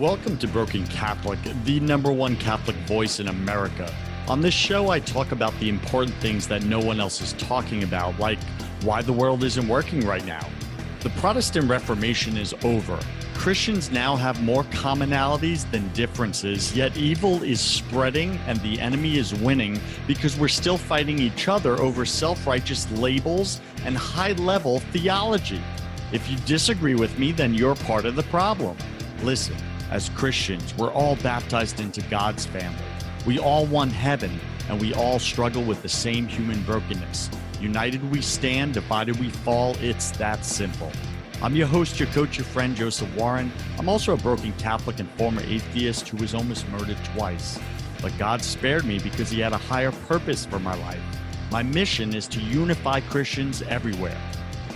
Welcome to Broken Catholic, the number one Catholic voice in America. On this show, I talk about the important things that no one else is talking about, like why the world isn't working right now. The Protestant Reformation is over. Christians now have more commonalities than differences, yet evil is spreading and the enemy is winning because we're still fighting each other over self righteous labels and high level theology. If you disagree with me, then you're part of the problem. Listen, as Christians, we're all baptized into God's family. We all want heaven, and we all struggle with the same human brokenness. United we stand, divided we fall. It's that simple. I'm your host, your coach, your friend, Joseph Warren. I'm also a broken Catholic and former atheist who was almost murdered twice. But God spared me because He had a higher purpose for my life. My mission is to unify Christians everywhere.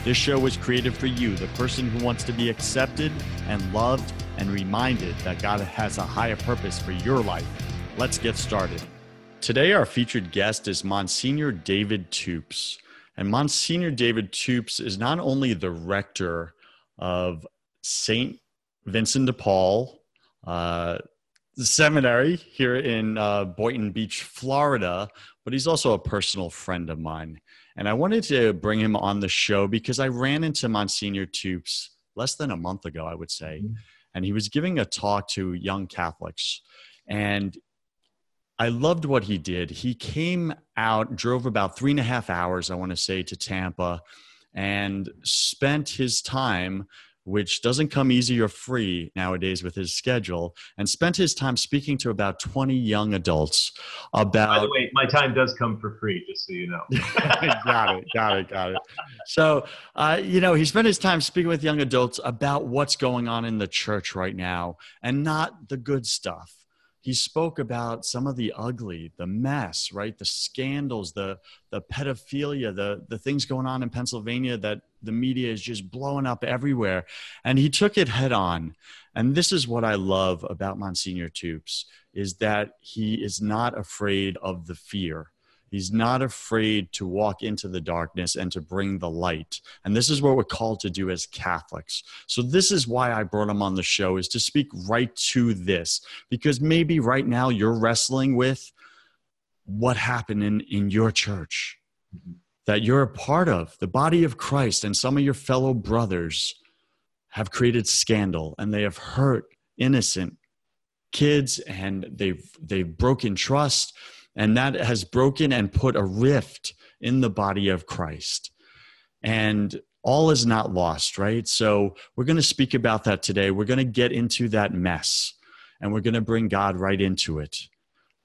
This show was created for you, the person who wants to be accepted and loved and reminded that God has a higher purpose for your life. Let's get started. Today, our featured guest is Monsignor David Toups. And Monsignor David Toups is not only the rector of St. Vincent de Paul uh, Seminary here in uh, Boynton Beach, Florida, but he's also a personal friend of mine. And I wanted to bring him on the show because I ran into Monsignor Toups less than a month ago, I would say. Mm-hmm and he was giving a talk to young Catholics. And I loved what he did. He came out, drove about three and a half hours, I want to say, to Tampa, and spent his time which doesn't come easy or free nowadays with his schedule, and spent his time speaking to about 20 young adults about. By the way, my time does come for free, just so you know. got it, got it, got it. So, uh, you know, he spent his time speaking with young adults about what's going on in the church right now and not the good stuff he spoke about some of the ugly, the mess, right? The scandals, the the pedophilia, the the things going on in Pennsylvania that the media is just blowing up everywhere. And he took it head on. And this is what I love about Monsignor Toups is that he is not afraid of the fear. He's not afraid to walk into the darkness and to bring the light. And this is what we're called to do as Catholics. So this is why I brought him on the show is to speak right to this because maybe right now you're wrestling with what happened in, in your church mm-hmm. That you're a part of, the body of Christ, and some of your fellow brothers have created scandal and they have hurt innocent kids and they've they've broken trust and that has broken and put a rift in the body of Christ. And all is not lost, right? So we're going to speak about that today. We're going to get into that mess and we're going to bring God right into it.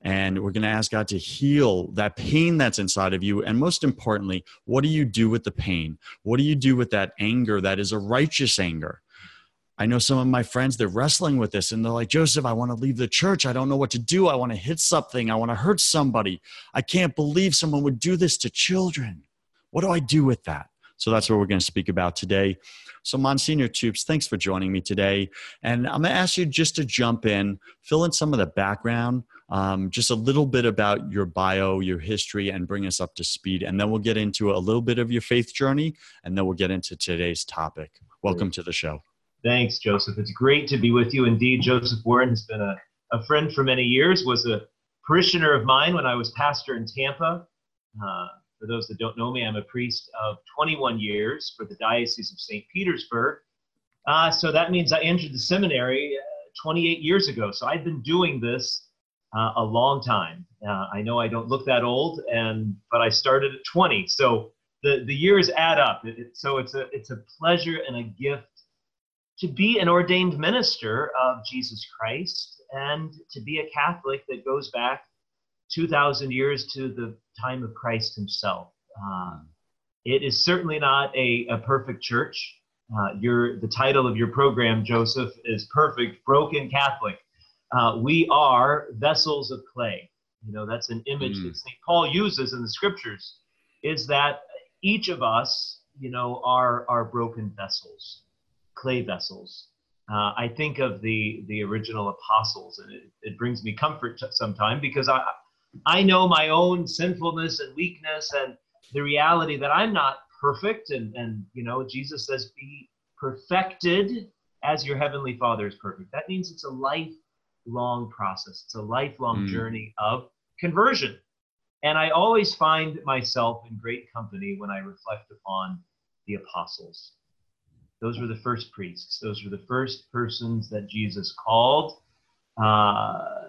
And we're going to ask God to heal that pain that's inside of you. And most importantly, what do you do with the pain? What do you do with that anger that is a righteous anger? I know some of my friends, they're wrestling with this and they're like, Joseph, I want to leave the church. I don't know what to do. I want to hit something. I want to hurt somebody. I can't believe someone would do this to children. What do I do with that? So that's what we're going to speak about today. So, Monsignor Toups, thanks for joining me today. And I'm going to ask you just to jump in, fill in some of the background, um, just a little bit about your bio, your history, and bring us up to speed. And then we'll get into a little bit of your faith journey, and then we'll get into today's topic. Welcome to the show. Thanks, Joseph. It's great to be with you. Indeed, Joseph Warren has been a, a friend for many years, was a parishioner of mine when I was pastor in Tampa. Uh, for those that don't know me, I'm a priest of 21 years for the Diocese of St. Petersburg. Uh, so that means I entered the seminary uh, 28 years ago. So I've been doing this uh, a long time. Uh, I know I don't look that old, and but I started at 20. So the, the years add up. It, it, so it's a, it's a pleasure and a gift to be an ordained minister of Jesus Christ and to be a Catholic that goes back 2,000 years to the time of Christ himself. Um, it is certainly not a, a perfect church. Uh, your, the title of your program, Joseph, is Perfect Broken Catholic. Uh, we are vessels of clay. You know, that's an image mm. that St. Paul uses in the scriptures, is that each of us, you know, are, are broken vessels clay vessels. Uh, I think of the the original apostles, and it, it brings me comfort sometimes because I I know my own sinfulness and weakness, and the reality that I'm not perfect, and and you know Jesus says be perfected as your heavenly Father is perfect. That means it's a lifelong process, it's a lifelong Mm. journey of conversion. And I always find myself in great company when I reflect upon the apostles. Those were the first priests, those were the first persons that Jesus called. Uh,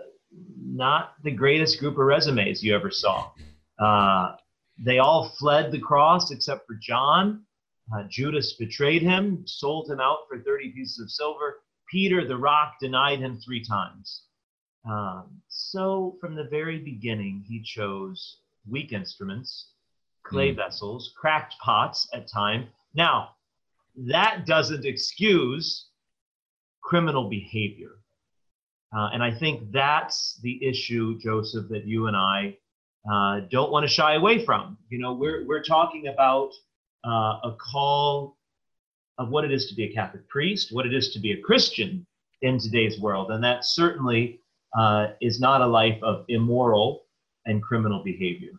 not the greatest group of resumes you ever saw. Uh, they all fled the cross except for John. Uh, Judas betrayed him, sold him out for 30 pieces of silver. Peter, the rock, denied him three times. Um, so, from the very beginning, he chose weak instruments, clay Mm. vessels, cracked pots at time. Now, that doesn't excuse criminal behavior. Uh, and I think that's the issue, Joseph, that you and I uh, don't want to shy away from. You know, we're, we're talking about uh, a call of what it is to be a Catholic priest, what it is to be a Christian in today's world. And that certainly uh, is not a life of immoral and criminal behavior.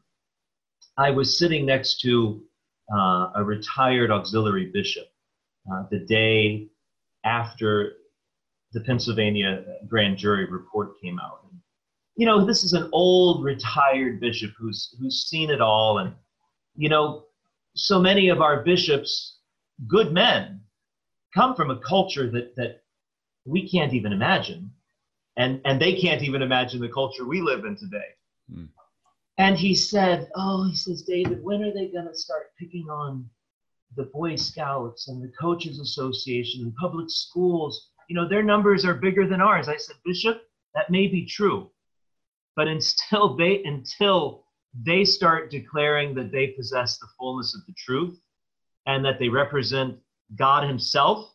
I was sitting next to uh, a retired auxiliary bishop uh, the day after the Pennsylvania grand jury report came out. And, you know, this is an old retired bishop who's who's seen it all, and you know, so many of our bishops, good men, come from a culture that that we can't even imagine, and and they can't even imagine the culture we live in today. Hmm. And he said, "Oh, he says, David, when are they going to start picking on the Boy Scouts and the Coaches Association and public schools? You know, their numbers are bigger than ours." I said, "Bishop, that may be true, but until they until they start declaring that they possess the fullness of the truth and that they represent God Himself,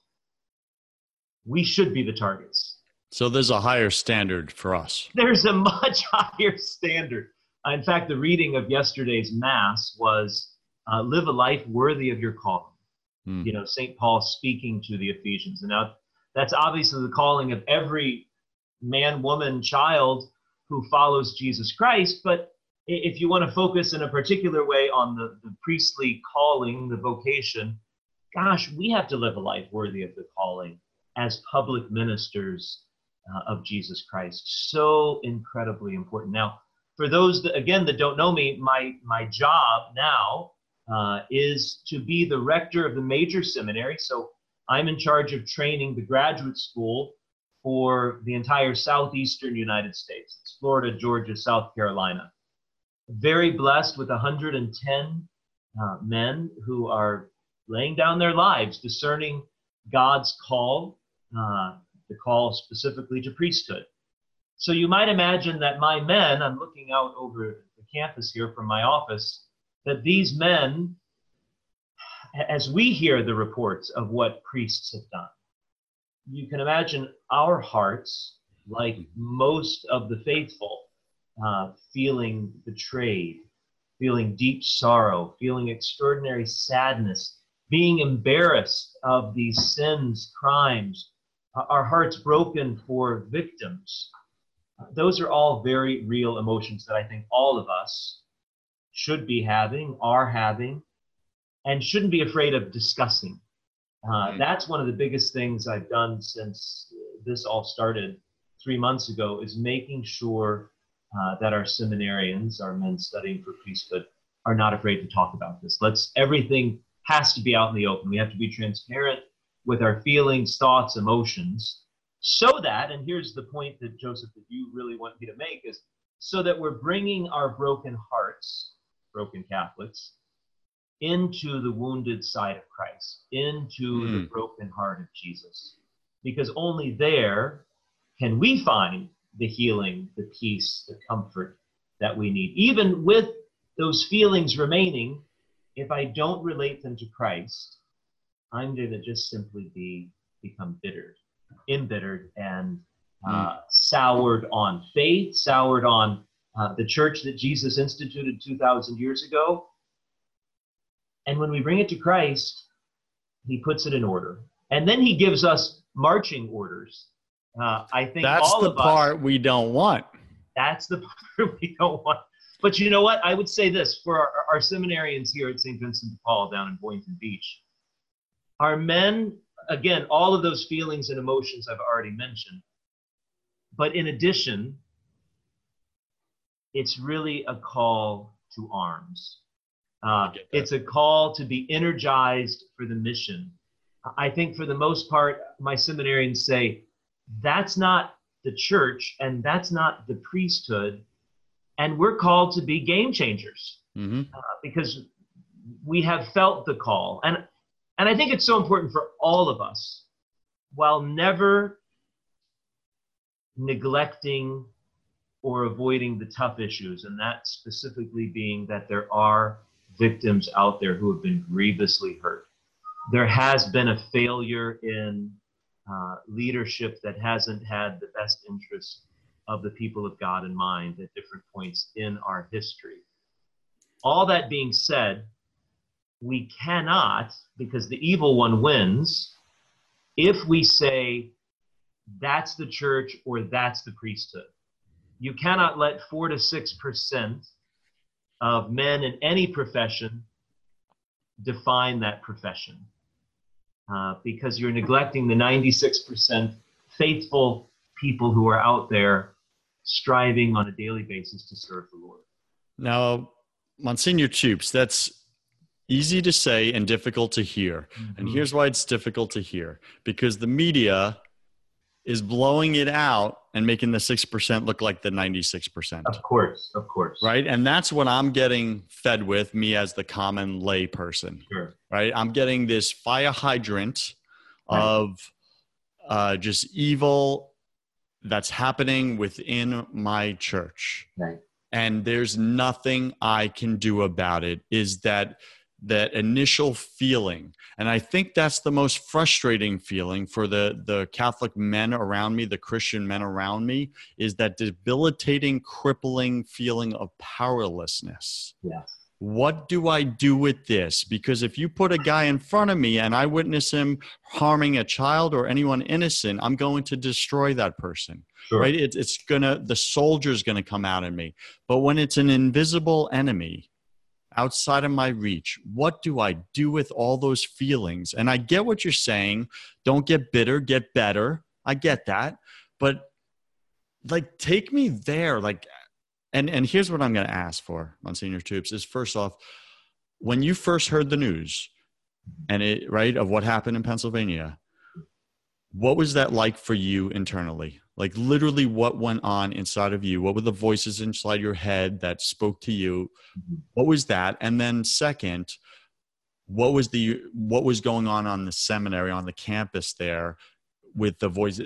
we should be the targets. So there's a higher standard for us. There's a much higher standard. Uh, In fact, the reading of yesterday's Mass was uh, live a life worthy of your calling. Hmm. You know, St. Paul speaking to the Ephesians. And now that's obviously the calling of every man, woman, child who follows Jesus Christ. But if you want to focus in a particular way on the, the priestly calling, the vocation, gosh, we have to live a life worthy of the calling as public ministers uh, of Jesus Christ. So incredibly important. Now, for those that, again that don't know me, my my job now uh, is to be the rector of the major seminary. So I'm in charge of training the graduate school for the entire southeastern United States. It's Florida, Georgia, South Carolina. Very blessed with 110 uh, men who are laying down their lives, discerning God's call, uh, the call specifically to priesthood. So you might imagine that my men, I'm looking out over the campus here from my office, that these men, as we hear the reports of what priests have done, you can imagine our hearts, like most of the faithful, uh, feeling betrayed, feeling deep sorrow, feeling extraordinary sadness, being embarrassed of these sins, crimes, uh, our hearts broken for victims. Those are all very real emotions that I think all of us should be having, are having, and shouldn't be afraid of discussing. Uh, Mm. That's one of the biggest things I've done since this all started three months ago is making sure uh, that our seminarians, our men studying for priesthood, are not afraid to talk about this. Let's everything has to be out in the open. We have to be transparent with our feelings, thoughts, emotions, so that, and here's the point that Joseph, that you really want me to make, is so that we're bringing our broken hearts, broken Catholics, into the wounded side of Christ, into the Mm. broken heart of Jesus. Because only there can we find the healing, the peace, the comfort that we need. Even with those feelings remaining, if I don't relate them to Christ, I'm going to just simply be become bittered, embittered, and uh, soured on faith, soured on uh, the church that Jesus instituted 2,000 years ago. And when we bring it to Christ, He puts it in order, and then He gives us marching orders. Uh, I think That's the of us, part we don't want. that's the part we don't want. But you know what? I would say this for our, our seminarians here at St. Vincent de Paul down in Boynton Beach. Our men again, all of those feelings and emotions I've already mentioned. But in addition, it's really a call to arms. Uh, it's a call to be energized for the mission. I think for the most part, my seminarians say that's not the church and that's not the priesthood. And we're called to be game changers mm-hmm. uh, because we have felt the call. And, and I think it's so important for all of us, while never neglecting or avoiding the tough issues, and that specifically being that there are victims out there who have been grievously hurt. There has been a failure in uh, leadership that hasn't had the best interests of the people of God in mind at different points in our history. All that being said, we cannot, because the evil one wins, if we say that's the church or that's the priesthood. You cannot let four to six percent of men in any profession define that profession uh, because you're neglecting the 96% faithful people who are out there striving on a daily basis to serve the Lord. Now, Monsignor Toups, that's easy to say and difficult to hear. Mm-hmm. And here's why it's difficult to hear because the media is blowing it out and making the 6% look like the 96%. Of course, of course. Right? And that's what I'm getting fed with me as the common lay person. Sure. Right? I'm getting this fire hydrant right. of uh, just evil that's happening within my church. Right. And there's nothing I can do about it. Is that that initial feeling and i think that's the most frustrating feeling for the the catholic men around me the christian men around me is that debilitating crippling feeling of powerlessness yeah what do I do with this? Because if you put a guy in front of me and I witness him harming a child or anyone innocent, I'm going to destroy that person. Sure. Right? It, it's gonna the soldier's gonna come out in me. But when it's an invisible enemy, outside of my reach. What do I do with all those feelings? And I get what you're saying. Don't get bitter, get better. I get that. But like take me there like and and here's what I'm to ask for Monsignor Toups is first off when you first heard the news and it right of what happened in Pennsylvania what was that like for you internally like literally what went on inside of you? What were the voices inside your head that spoke to you? Mm-hmm. what was that? And then second what was the what was going on on the seminary on the campus there with the voice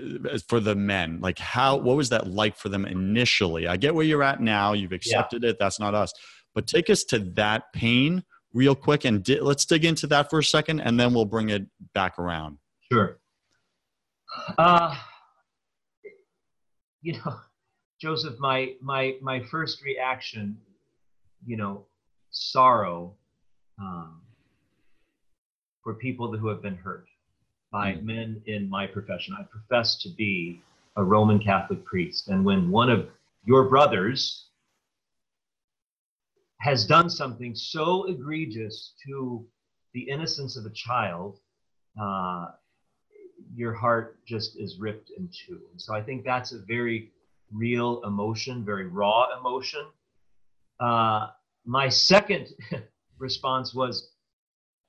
for the men? Like how what was that like for them initially? I get where you're at now. You've accepted yeah. it. That's not us. But take us to that pain real quick and di- let's dig into that for a second and then we'll bring it back around. Sure. Uh you know, Joseph, my my my first reaction, you know, sorrow um, for people who have been hurt by mm. men in my profession. I profess to be a Roman Catholic priest, and when one of your brothers has done something so egregious to the innocence of a child, uh, your heart just is ripped in two. And so I think that's a very real emotion, very raw emotion. Uh, my second response was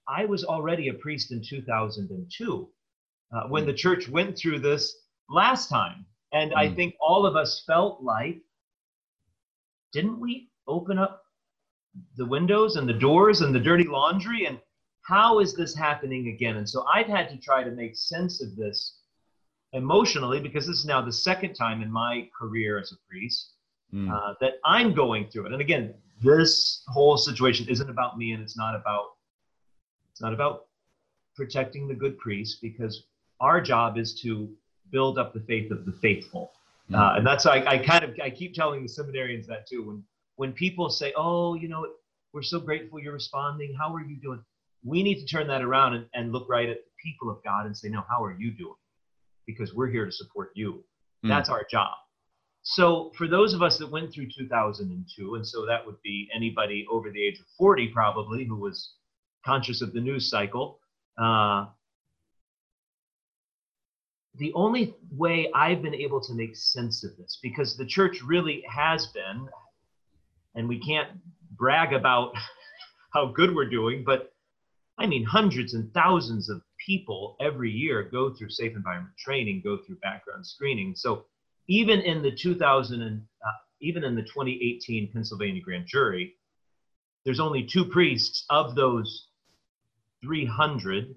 I was already a priest in 2002 uh, when the church went through this last time. And mm. I think all of us felt like, didn't we open up the windows and the doors and the dirty laundry and how is this happening again? And so I've had to try to make sense of this emotionally because this is now the second time in my career as a priest mm. uh, that I'm going through it. And again, this whole situation isn't about me, and it's not about it's not about protecting the good priest because our job is to build up the faith of the faithful. Mm. Uh, and that's I, I kind of I keep telling the seminarians that too. When when people say, "Oh, you know, we're so grateful you're responding. How are you doing?" We need to turn that around and, and look right at the people of God and say, no, how are you doing? Because we're here to support you. Mm. That's our job. So for those of us that went through 2002, and so that would be anybody over the age of 40 probably who was conscious of the news cycle, uh, the only way I've been able to make sense of this, because the church really has been, and we can't brag about how good we're doing, but I mean, hundreds and thousands of people every year go through safe environment training, go through background screening. So even in the 2000 and uh, even in the 2018 Pennsylvania grand jury, there's only two priests of those 300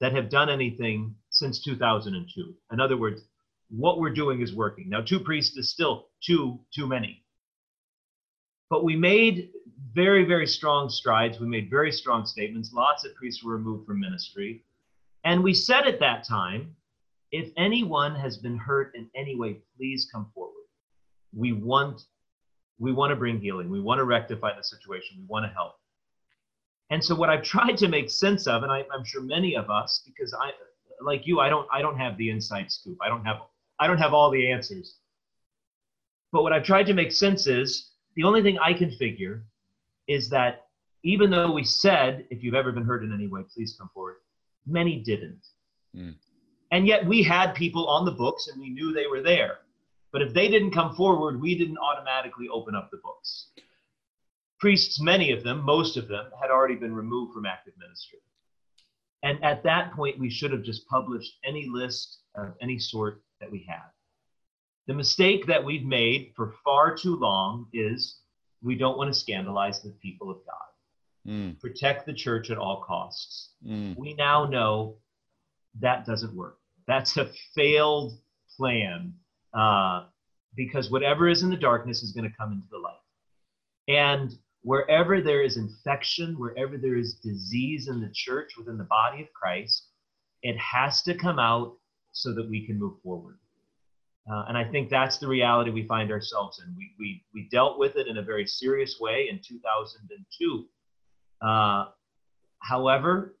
that have done anything since 2002. In other words, what we're doing is working. Now, two priests is still too too many. But we made very, very strong strides. We made very strong statements. Lots of priests were removed from ministry. And we said at that time, if anyone has been hurt in any way, please come forward. We want we want to bring healing. We want to rectify the situation. We want to help. And so what I've tried to make sense of, and I, I'm sure many of us, because I like you, I don't I don't have the inside scoop. I don't have I don't have all the answers. But what I've tried to make sense is the only thing I can figure is that even though we said, if you've ever been hurt in any way, please come forward, many didn't. Mm. And yet we had people on the books and we knew they were there. But if they didn't come forward, we didn't automatically open up the books. Priests, many of them, most of them, had already been removed from active ministry. And at that point, we should have just published any list of any sort that we had. The mistake that we've made for far too long is we don't want to scandalize the people of God. Mm. Protect the church at all costs. Mm. We now know that doesn't work. That's a failed plan uh, because whatever is in the darkness is going to come into the light. And wherever there is infection, wherever there is disease in the church within the body of Christ, it has to come out so that we can move forward. Uh, and I think that's the reality we find ourselves in. We, we, we dealt with it in a very serious way in 2002. Uh, however,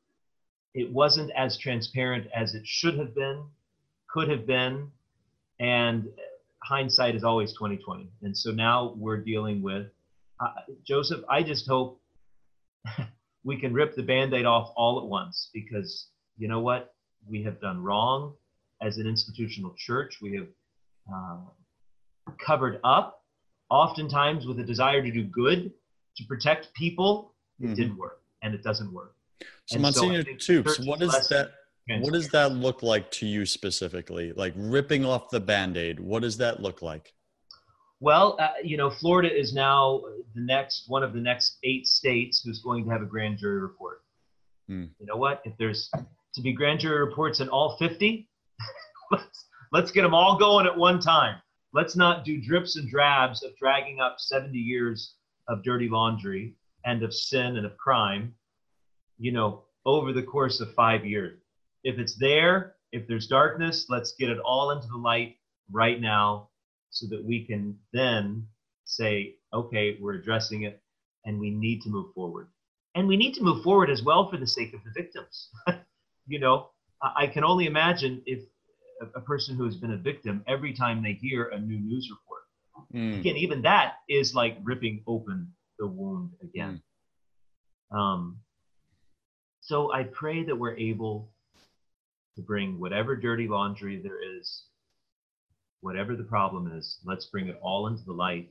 it wasn't as transparent as it should have been, could have been, and hindsight is always 2020. And so now we're dealing with uh, Joseph. I just hope we can rip the band-aid off all at once because you know what we have done wrong as an institutional church. We have um, covered up, oftentimes with a desire to do good, to protect people. It mm-hmm. didn't work, and it doesn't work. So, and Monsignor so Toups, what does that? What does that look like to you specifically? Like ripping off the band-aid. What does that look like? Well, uh, you know, Florida is now the next one of the next eight states who's going to have a grand jury report. Mm. You know what? If there's to be grand jury reports in all 50, let's Let's get them all going at one time. Let's not do drips and drabs of dragging up 70 years of dirty laundry and of sin and of crime, you know, over the course of five years. If it's there, if there's darkness, let's get it all into the light right now so that we can then say, okay, we're addressing it and we need to move forward. And we need to move forward as well for the sake of the victims. you know, I can only imagine if a, a, person who has been a victim every time they hear a new news report. Mm. Again, even that is like ripping open the wound again. Mm. Um, so I pray that we're able to bring whatever dirty laundry there is, whatever the problem is, let's bring it all into the light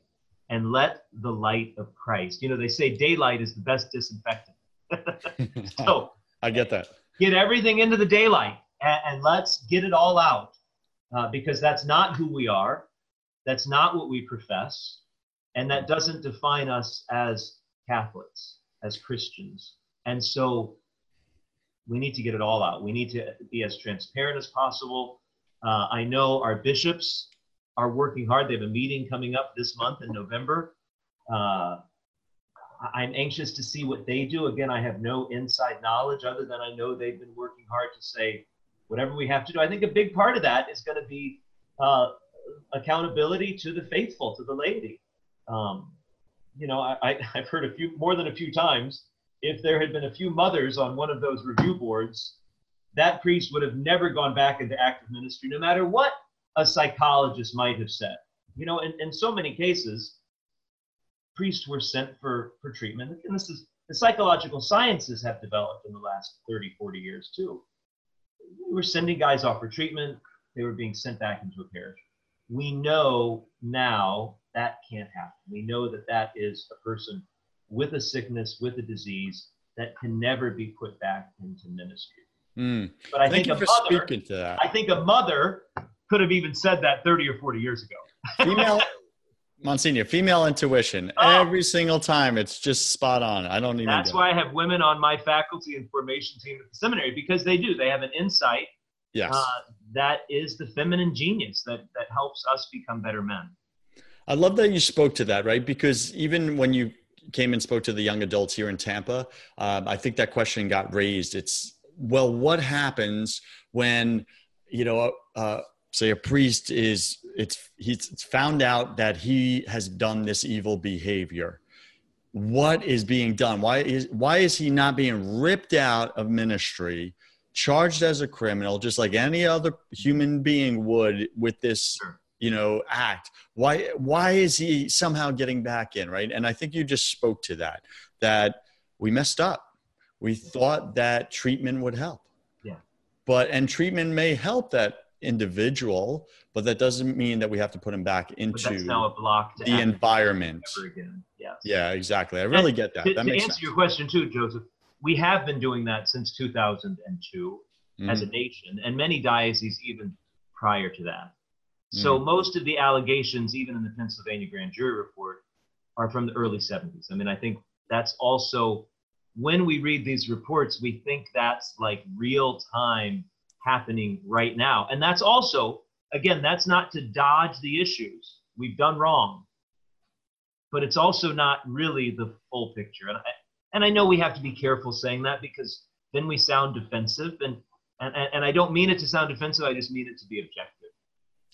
and let the light of Christ. You know, they say daylight is the best disinfectant. so I get that. Get everything into the daylight and, and let's get it all out uh, because that's not who we are. That's not what we profess. And that doesn't define us as Catholics, as Christians. And so we need to get it all out. We need to be as transparent as possible. Uh, I know our bishops are working hard. They have a meeting coming up this month in November. Uh, I'm anxious to see what they do. Again, I have no inside knowledge other than I know they've been working hard to say, whatever we have to do. I think a big part of that is going to be uh, accountability to the faithful, to the laity. Um, you know, I, have heard a few more than a few times. If there had been a few mothers on one of those review boards, that priest would have never gone back into active ministry, no matter what a psychologist might have said. You know, in, in so many cases, priests were sent for, for treatment. And this is the psychological sciences have developed in the last 30, 40 years too we were sending guys off for treatment. They were being sent back into a parish. We know now that can't happen. We know that that is a person with a sickness, with a disease that can never be put back into ministry. Mm. But I Thank think for mother, speaking to that. I think a mother could have even said that 30 or 40 years ago. Female Monsignor, female intuition. Oh. Every single time, it's just spot on. I don't even. That's why I have women on my faculty and formation team at the seminary because they do. They have an insight. Yes. Uh, that is the feminine genius that that helps us become better men. I love that you spoke to that, right? Because even when you came and spoke to the young adults here in Tampa, um, I think that question got raised. It's well, what happens when you know? Uh, say a priest is it's he's found out that he has done this evil behavior. What is being done? Why is why is he not being ripped out of ministry charged as a criminal just like any other human being would with this you know act? Why why is he somehow getting back in right? And i think you just spoke to that that we messed up. We thought that treatment would help. Yeah. But and treatment may help that individual, but that doesn't mean that we have to put him back into the environment. Yes. Yeah, exactly. I really and get that. To, that to answer sense. your question too, Joseph, we have been doing that since 2002 mm. as a nation, and many dioceses even prior to that. So mm. most of the allegations, even in the Pennsylvania grand jury report, are from the early 70s. I mean, I think that's also when we read these reports, we think that's like real time happening right now. And that's also, again, that's not to dodge the issues we've done wrong, but it's also not really the full picture. And I, and I know we have to be careful saying that because then we sound defensive. And, and, and I don't mean it to sound defensive, I just mean it to be objective.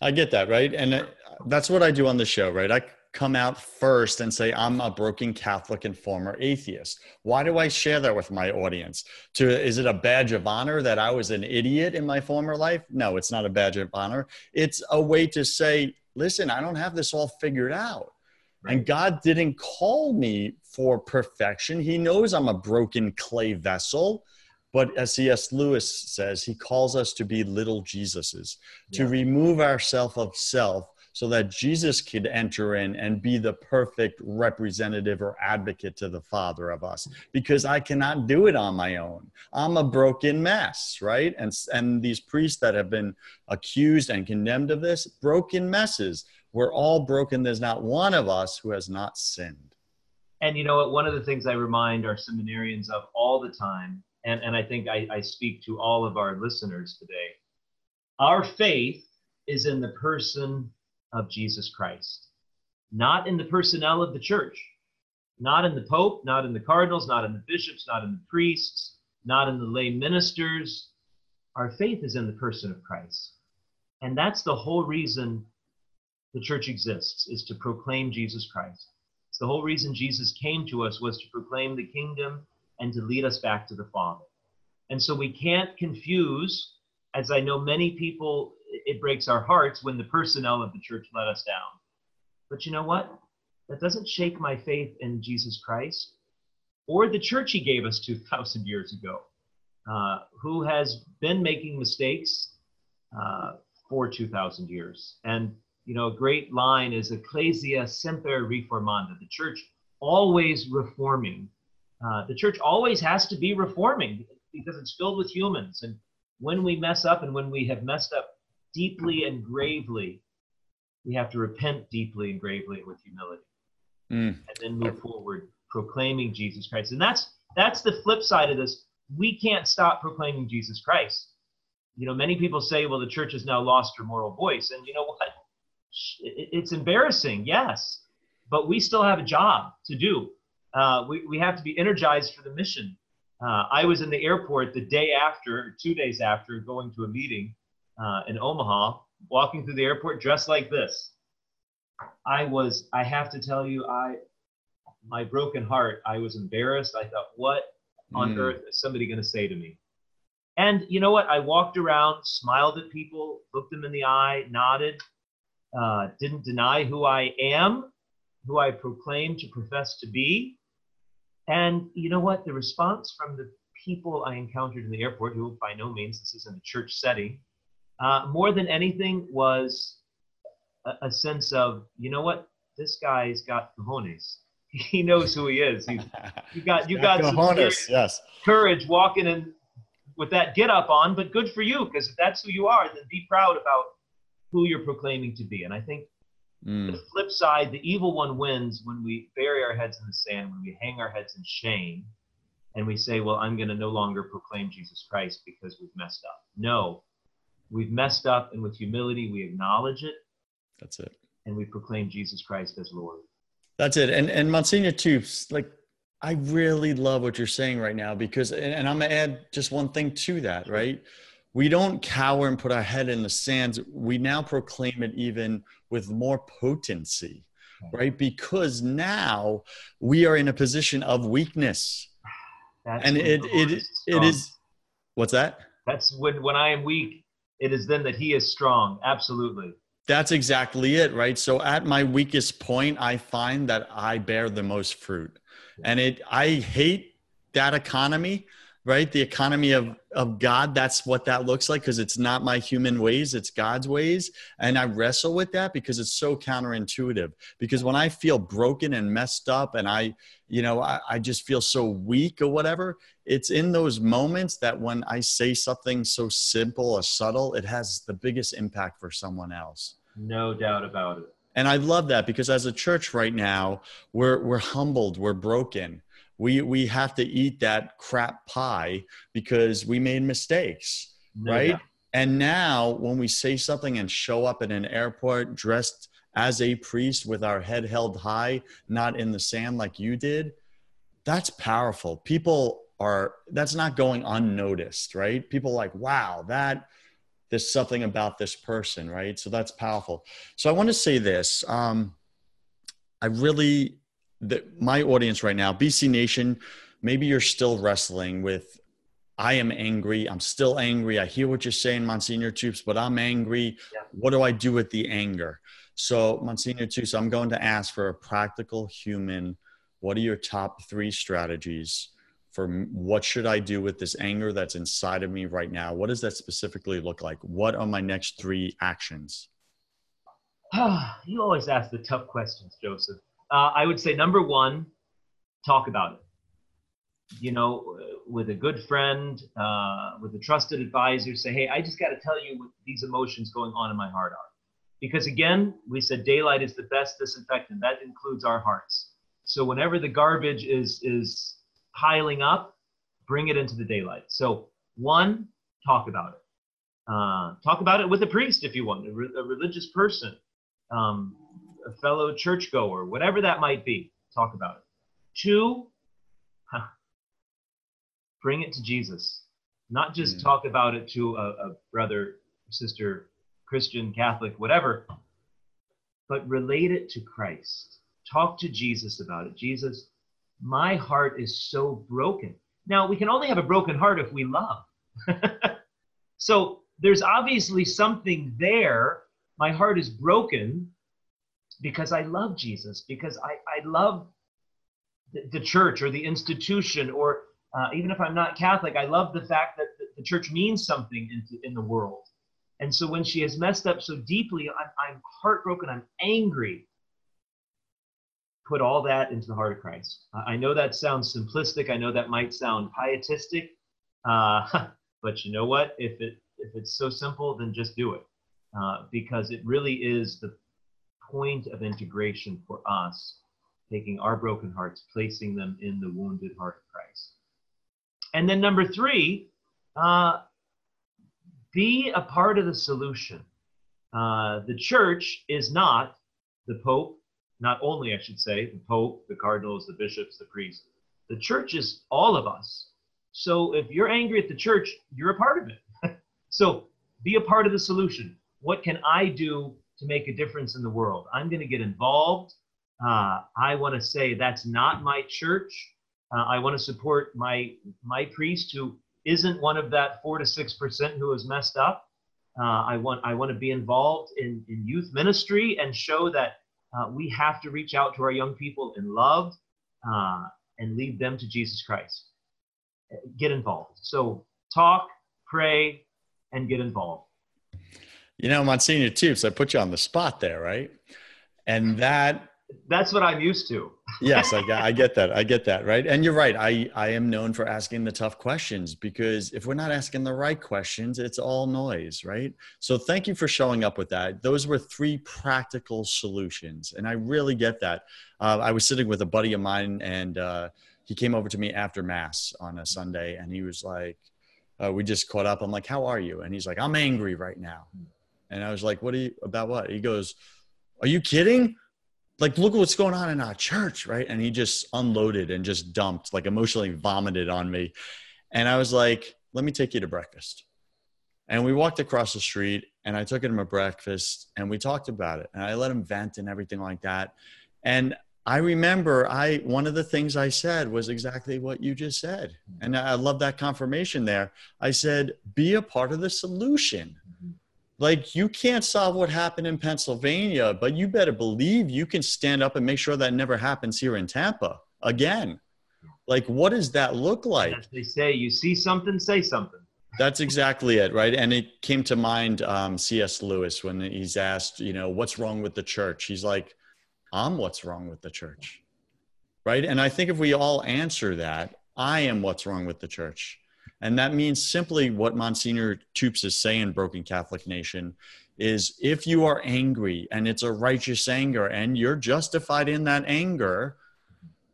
I get that, right? And uh, that's what I do on the show, right? I come out first and say I'm a broken Catholic and former atheist. Why do I share that with my audience? To is it a badge of honor that I was an idiot in my former life? No, it's not a badge of honor. It's a way to say, listen, I don't have this all figured out. Right. And God didn't call me for perfection. He knows I'm a broken clay vessel. But as C.S. Lewis says, he calls us to be little Jesuses, yeah. to remove ourselves of self so that Jesus could enter in and be the perfect representative or advocate to the Father of us because I cannot do it on my own. I'm a broken mess, right? And, and these priests that have been accused and condemned of this, broken messes. We're all broken. There's not one of us who has not sinned. And you know what? One of the things I remind our seminarians of all the time, and, and I think I, I speak to all of our listeners today, our faith is in the person of Jesus Christ, not in the personnel of the church, not in the Pope, not in the cardinals, not in the bishops, not in the priests, not in the lay ministers. Our faith is in the person of Christ. And that's the whole reason the church exists, is to proclaim Jesus Christ. It's the whole reason Jesus came to us was to proclaim the kingdom and to lead us back to the Father. And so we can't confuse, as I know many people it breaks our hearts when the personnel of the church let us down. But you know what? That doesn't shake my faith in Jesus Christ or the church he gave us 2,000 years ago, uh, who has been making mistakes uh, for 2,000 years. And, you know, a great line is Ecclesia semper reformanda, the church always reforming. Uh, the church always has to be reforming because it's filled with humans. And when we mess up and when we have messed up deeply and gravely, we have to repent deeply and gravely with humility, mm. and then move forward proclaiming Jesus Christ. And that's that's the flip side of this. We can't stop proclaiming Jesus Christ. You know, many people say, "Well, the church has now lost her moral voice," and you know what? It's embarrassing, yes, but we still have a job to do. Uh, we, we have to be energized for the mission. Uh, I was in the airport the day after, two days after, going to a meeting uh, in Omaha, walking through the airport dressed like this. I was, I have to tell you, I, my broken heart, I was embarrassed. I thought, what on mm. earth is somebody going to say to me? And you know what? I walked around, smiled at people, looked them in the eye, nodded, uh, didn't deny who I am, who I proclaim to profess to be. And you know what? The response from the people I encountered in the airport, who by no means this isn't a church setting, uh, more than anything was a, a, sense of, you know what, this guy's got cojones. He knows who he is. He, you got you got cojones, some yes. courage walking in with that get up on, but good for you because if that's who you are, then be proud about who you're proclaiming to be. And I think mm. the flip side, the evil one wins when we bury our heads in the sand, when we hang our heads in shame, and we say, well, I'm going to no longer proclaim Jesus Christ because we've messed up. No, we've messed up, and with humility, we acknowledge it. That's it. And we proclaim Jesus Christ as Lord. That's it. And and Monsignor Toups, like I really love what you're saying right now because and, and I'm gonna add just one thing to that, right? We don't cower and put our head in the sands. We now proclaim it even with more potency, right? Because now we are in a position of weakness that's and it it it is what's that? That's when when I am weak, it is then that he is strong. Absolutely. That's exactly it, right? So at my weakest point, I find that I bear the most fruit. And it I hate that economy right? The economy of of god that's what that looks like because it's not my human ways it's god's ways. And i wrestle with that because it's so counterintuitive. Because when i feel broken and messed up and i you know I, I just feel so weak or whatever it's in those moments that when i say something so simple or subtle it has the biggest impact for someone else. No doubt about it. And i love that because as a church right now we're we're humbled we're broken we we have to eat that crap pie because we made mistakes right? Yeah. and now when we say something and show up at an airport dressed as a priest with our head held high not in the sand like you did that's powerful. People are that's not going unnoticed right? People like wow that there's something about this person right? So that's powerful. So i want to say this um, i really that my audience right now, BC Nation, maybe you're still wrestling with I am angry. I'm still angry. I hear what you're saying, Monsignor Toups, but I'm angry. Yeah. What do I do with the anger? So, Monsignor Toups, I'm going to ask for a practical human. What are your top three strategies for what should I do with this anger that's inside of me right now? What does that specifically look like? What are my next three actions? you always ask the tough questions, Joseph uh, I would say number one, talk about it. You know, with a good friend, uh, with a trusted advisor, say, hey, I just got to tell you what these emotions going on in my heart are. Because again, we said daylight is the best disinfectant. That includes our hearts. So whenever the garbage is is piling up, bring it into the daylight. So one, talk about it. Uh, talk about it with a priest if you want, a, re- a religious person. Um, a fellow churchgoer, whatever that might be. Talk about it. Two, huh, bring it to Jesus. Not just mm. talk about it to a, a brother, sister, Christian, Catholic, whatever, but relate it to Christ. Talk to Jesus about it. Jesus, my heart is so broken. Now, we can only have a broken heart if we love. so there's obviously something there. My heart is broken because I love Jesus, because I, I love the, the church or the institution, or uh, even if I'm not Catholic, I love the fact that the, the church means something in, in the world. And so when she has messed up so deeply, I'm, I'm heartbroken, I'm angry. Put all that into the heart of Christ. I know that sounds simplistic. I know that might sound pietistic. Uh, but you know what? If it if it's so simple, then just do it, uh, because it really is the point of integration for us, taking our broken hearts, placing them in the wounded heart of Christ. And then number three, uh, be a part of the solution. Uh, the church is not the Pope, not only, I should say, the Pope, the cardinals, the bishops, the priests. The church is all of us. So if you're angry at the church, you're a part of it. so be a part of the solution. What can I do to make a difference in the world. I'm going to get involved. Uh, I want to say that's not my church. Uh, I want to support my my priest who isn't one of that four to six percent who has messed up. Uh, I want I want to be involved in, in youth ministry and show that uh, we have to reach out to our young people in love uh, and lead them to Jesus Christ. get involved. So talk, pray, and get involved. You know, Monsignor Toups, I put you on the spot there, right? And that that's what I'm used to. yes, I, I get that. I get that. Right. And you're right. I, I am known for asking the tough questions because if we're not asking the right questions, it's all noise. Right. So thank you for showing up with that. Those were three practical solutions. And I really get that. Uh, I was sitting with a buddy of mine and uh, he came over to me after Mass on a Sunday and he was like, uh, we just caught up. I'm like, how are you? And he's like, I'm angry right now. And I was like, what are you about? What? He goes, are you kidding? like look what's going on in our church right? And he just unloaded and just dumped like emotionally vomited on me. And i was like let me take you to breakfast. And we walked across the street and i took him to breakfast and we talked about it. And i let him vent and everything like that. And i remember i one of the things i said was exactly what you just said. And i love that confirmation there. I said be a part of the solution mm-hmm. Like you can't solve what happened in Pennsylvania, but you better believe you can stand up and make sure that never happens here in Tampa again. Like, what does that look like? As they say, you see something, say something. That's exactly it, right? And it came to mind um, C.S. Lewis when he's asked, you know, what's wrong with the church? He's like, I'm what's wrong with the church, right? And I think if we all answer that, I am what's wrong with the church. And that means simply what Monsignor Toups is saying, Broken Catholic Nation, is if you are angry and it's a righteous anger and you're justified in that anger,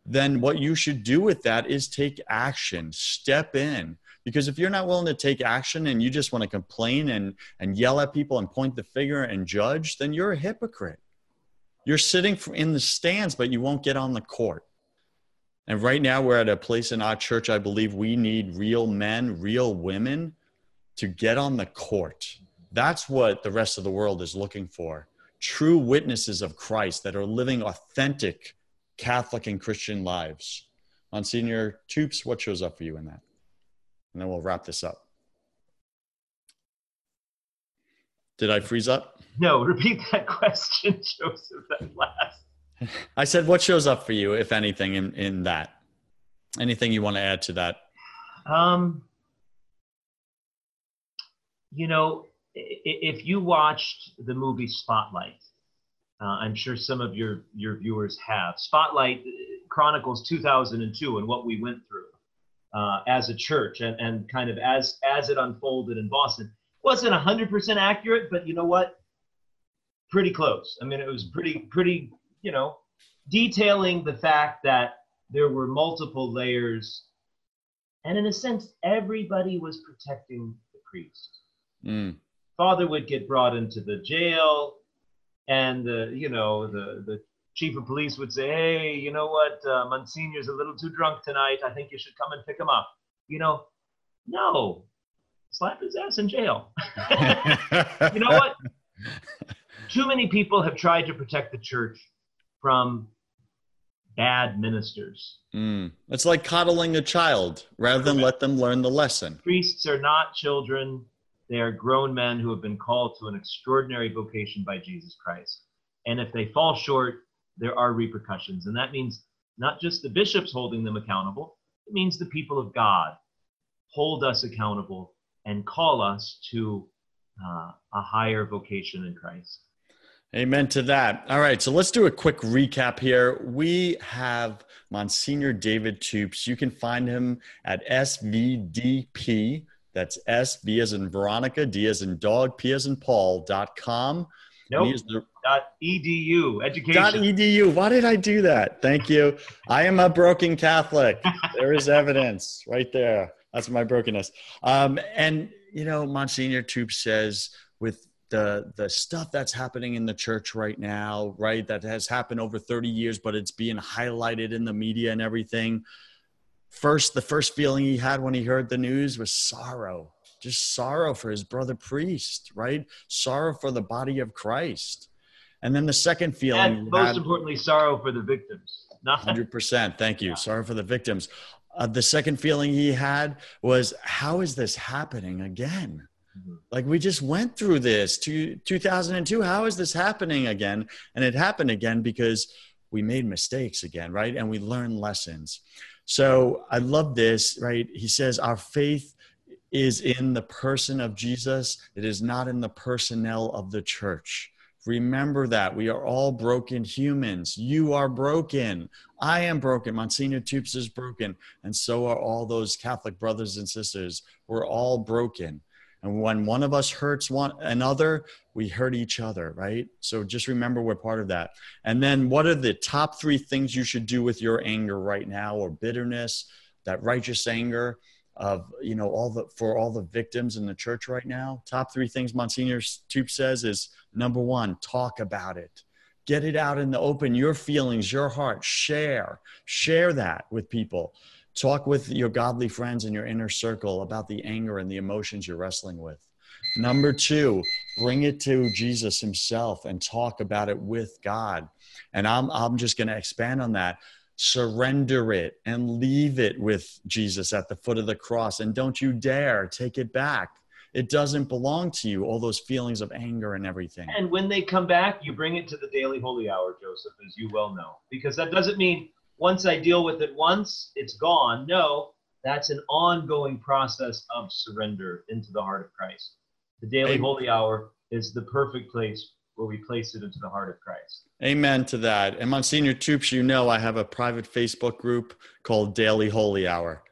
then what you should do with that is take action, step in. Because if you're not willing to take action and you just want to complain and, and yell at people and point the finger and judge, then you're a hypocrite. You're sitting in the stands, but you won't get on the court. And right now, we're at a place in our church, I believe we need real men, real women to get on the court. That's what the rest of the world is looking for true witnesses of Christ that are living authentic Catholic and Christian lives. Monsignor Toups, what shows up for you in that? And then we'll wrap this up. Did I freeze up? No, repeat that question, Joseph, that last. I said, what shows up for you, if anything, in, in that? Anything you want to add to that? Um, you know, if you watched the movie Spotlight, uh, I'm sure some of your your viewers have. Spotlight chronicles 2002 and what we went through uh, as a church, and, and kind of as as it unfolded in Boston. wasn't 100% accurate, but you know what? Pretty close. I mean, it was pretty pretty you know, detailing the fact that there were multiple layers. And in a sense, everybody was protecting the priest. Mm. Father would get brought into the jail, and the, you know, the, the chief of police would say, hey, you know what, uh, Monsignor's a little too drunk tonight. I think you should come and pick him up. You know, no, slap his ass in jail. you know what? Too many people have tried to protect the church from bad ministers. Mm. It's like coddling a child rather than let them learn the lesson. Priests are not children, they are grown men who have been called to an extraordinary vocation by Jesus Christ. And if they fall short, there are repercussions. And that means not just the bishops holding them accountable, it means the people of God hold us accountable and call us to uh, a higher vocation in Christ. Amen to that. All right, so let's do a quick recap here. We have Monsignor David Toups. You can find him at SVDP. That's S, V as in Veronica, D as in dog, P as in Paul, dot com. Nope. The, dot edu, education. Dot edu. Why did I do that? Thank you. I am a broken Catholic. there is evidence right there. That's my brokenness. Um, and, you know, Monsignor Toups says, with the the stuff that's happening in the church right now, right? That has happened over 30 years, but it's being highlighted in the media and everything. First, the first feeling he had when he heard the news was sorrow, just sorrow for his brother priest, right? Sorrow for the body of Christ. And then the second feeling, and most had, importantly, sorrow for the victims. Hundred percent. Thank you. Sorrow for the victims. Uh, the second feeling he had was, how is this happening again? Mm-hmm. Like we just went through this to 2002. How is this happening again? And it happened again because we made mistakes again, right? And we learned lessons. So I love this, right? He says, Our faith is in the person of Jesus, it is not in the personnel of the church. Remember that we are all broken humans. You are broken. I am broken. Monsignor Toups is broken. And so are all those Catholic brothers and sisters. We're all broken. And when one of us hurts one another, we hurt each other, right? So just remember we're part of that. And then what are the top three things you should do with your anger right now or bitterness, that righteous anger? of you know all the for all the victims in the church right now top three things monsignor Toups says is number one talk about it get it out in the open your feelings your heart share share that with people talk with your godly friends in your inner circle about the anger and the emotions you're wrestling with number two bring it to jesus himself and talk about it with god and i'm, I'm just going to expand on that surrender it and leave it with Jesus at the foot of the cross. And don't you dare take it back. It doesn't belong to you, all those feelings of anger and everything. And when they come back, you bring it to the daily holy hour, Joseph, as you well know. Because that doesn't mean once I deal with it once, it's gone. No, that's an ongoing process of surrender into the heart of Christ. The daily Amen. holy hour is the perfect place where we place it into the heart of Christ. Amen to that. And Monsignor Toups, you know, I have a private Facebook group called Daily Holy Hour,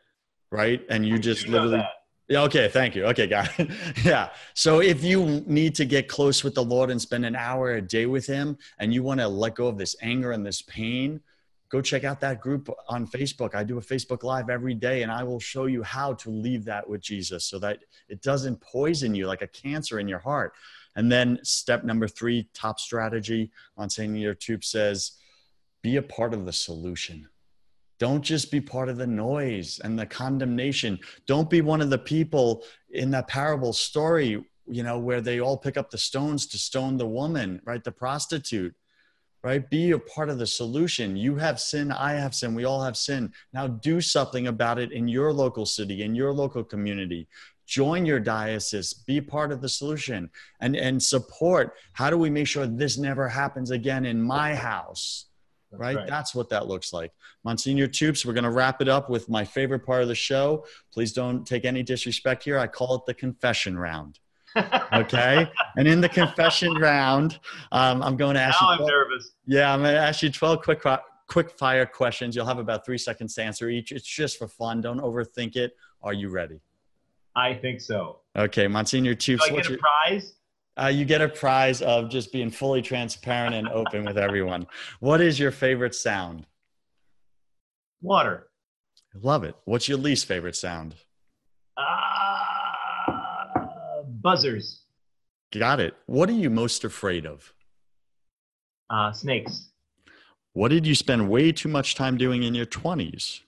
right? And you oh, just literally. Yeah, okay, thank you. Okay, got it. yeah. So if you need to get close with the Lord and spend an hour a day with Him and you want to let go of this anger and this pain, go check out that group on Facebook. I do a Facebook Live every day and I will show you how to leave that with Jesus so that it doesn't poison you like a cancer in your heart. And then step number three, top strategy on Monsignor Toups says, be a part of the solution. Don't just be part of the noise and the condemnation. Don't be one of the people in that parable story, you know, where they all pick up the stones to stone the woman, right? The prostitute, right? Be a part of the solution. You have sin, I have sin, we all have sin. Now do something about it in your local city, in your local community join your diocese be part of the solution and and support how do we make sure this never happens again in my house right? right? That's what that looks like. Monsignor Toups, we're going to wrap it up with my favorite part of the show. Please don't take any disrespect here. I call it the confession round. Okay. and in the confession round, um, I'm going to ask now you. 12, I'm nervous. Yeah, I'm going to ask you 12 quick, quick fire questions. You'll have about three seconds to answer each. It's just for fun. Don't overthink it. Are you ready? I think so. Okay, Monsignor Toups. Do I get a prize? Uh, you get a prize of just being fully transparent and open with everyone. What is your favorite sound? Water. I love it. What's your least favorite sound? Uh, buzzers. Got it. What are you most afraid of? Uh, snakes. What did you spend way too much time doing in your 20s?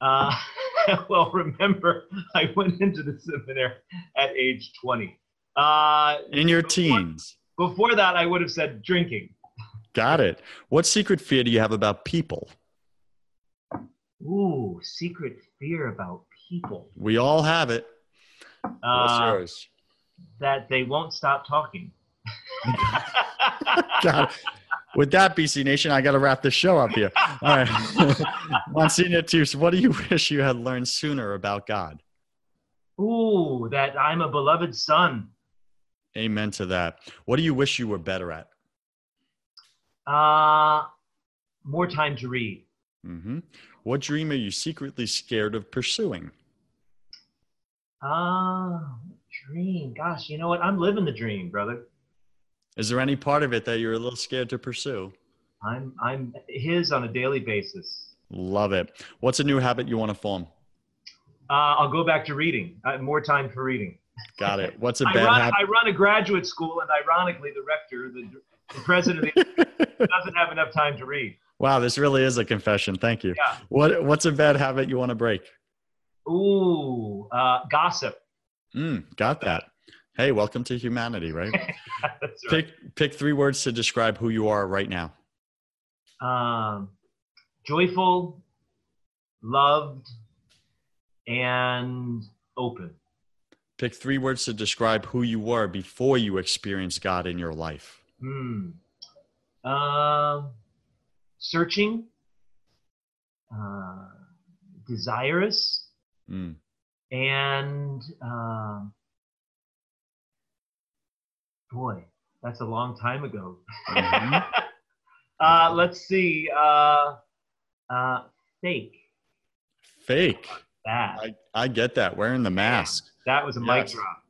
Uh, well, remember, I went into the seminary at age 20. Uh, In your before, teens. Before that, I would have said drinking. Got it. What secret fear do you have about people? Ooh, secret fear about people. We all have it. What's uh, yours? That they won't stop talking. It with that, BC Nation, I got to wrap this show up here. All right. Monsignor Toups, what do you wish you had learned sooner about God? Ooh, that I'm a beloved son. Amen to that. What do you wish you were better at? Uh, more time to read. Mm-hmm. What dream are you secretly scared of pursuing? Ah, uh, dream. Gosh, you know what? I'm living the dream, brother. Is there any part of it that you're a little scared to pursue? I'm I'm his on a daily basis. Love it. What's a new habit you want to form? Uh, I'll go back to reading. Have more time for reading. Got it. What's a bad I run, habit? I run a graduate school, and ironically, the rector, the, the president, doesn't have enough time to read. Wow, this really is a confession. Thank you. Yeah. What What's a bad habit you want to break? Ooh, uh, gossip. Mm, got that. Hey, welcome to humanity, right? right? Pick pick three words to describe who you are right now. Um, joyful, loved, and open. Pick three words to describe who you were before you experienced God in your life. Hmm. Uh, searching. Uh, desirous Mm. and um, boy, that's a long time ago. Mhm. uh, let's see. Uh, uh, fake. Fake. That. I, I get that. Wearing the mask. That was a mic drop.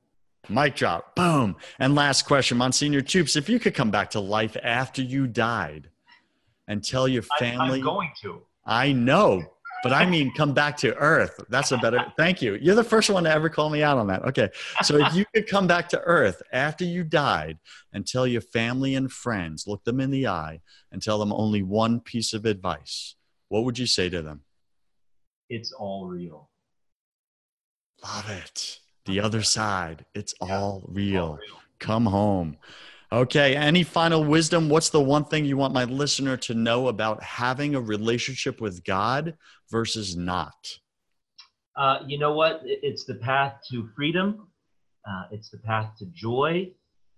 Mic drop. Boom. And last question, Monsignor Toups, if you could come back to life after you died and tell your family. I'm going to. I know, but I mean, come back to Earth. That's a better. Thank you. You're the first one to ever call me out on that. Okay, so if you could come back to Earth after you died and tell your family and friends, look them in the eye, and tell them only one piece of advice, what would you say to them? It's all real. Love it. The other side. It's Yeah, all All real. real. Come home. Okay. Any final wisdom? What's the one thing you want my listener to know about having a relationship with God versus not? Uh, you know what? It's the path to freedom. Uh, it's the path to joy.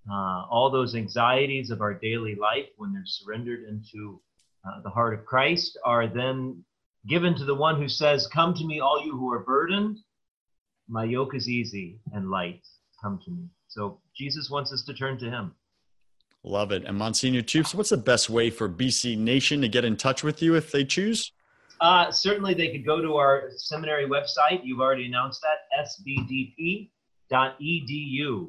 Uh, all those anxieties of our daily life, when they're surrendered into uh, the heart of Christ, are then given to the one who says, Come to me, all you who are burdened. My yoke is easy and light. Come to me. So Jesus wants us to turn to him. Love it. And Monsignor Toups, what's the best way for BC Nation to get in touch with you if they choose? Uh, certainly, they could go to our seminary website. You've already announced that, svdp.edu,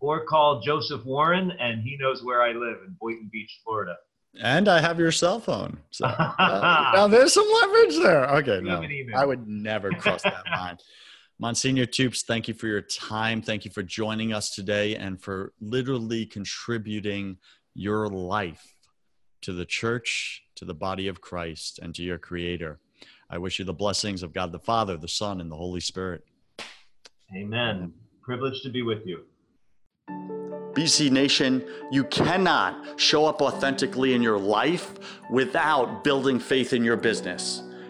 or call Joseph Warren, and he knows where I live in Boynton Beach, Florida. And I have your cell phone. So uh, now there's some leverage there. Okay. No. I would never cross that line. Monsignor Toups, thank you for your time. Thank you for joining us today and for literally contributing your life to the church, to the body of Christ, and to your Creator. I wish you the blessings of God the Father, the Son, and the Holy Spirit. Amen. Privileged to be with you. BC Nation, you cannot show up authentically in your life without building faith in your business.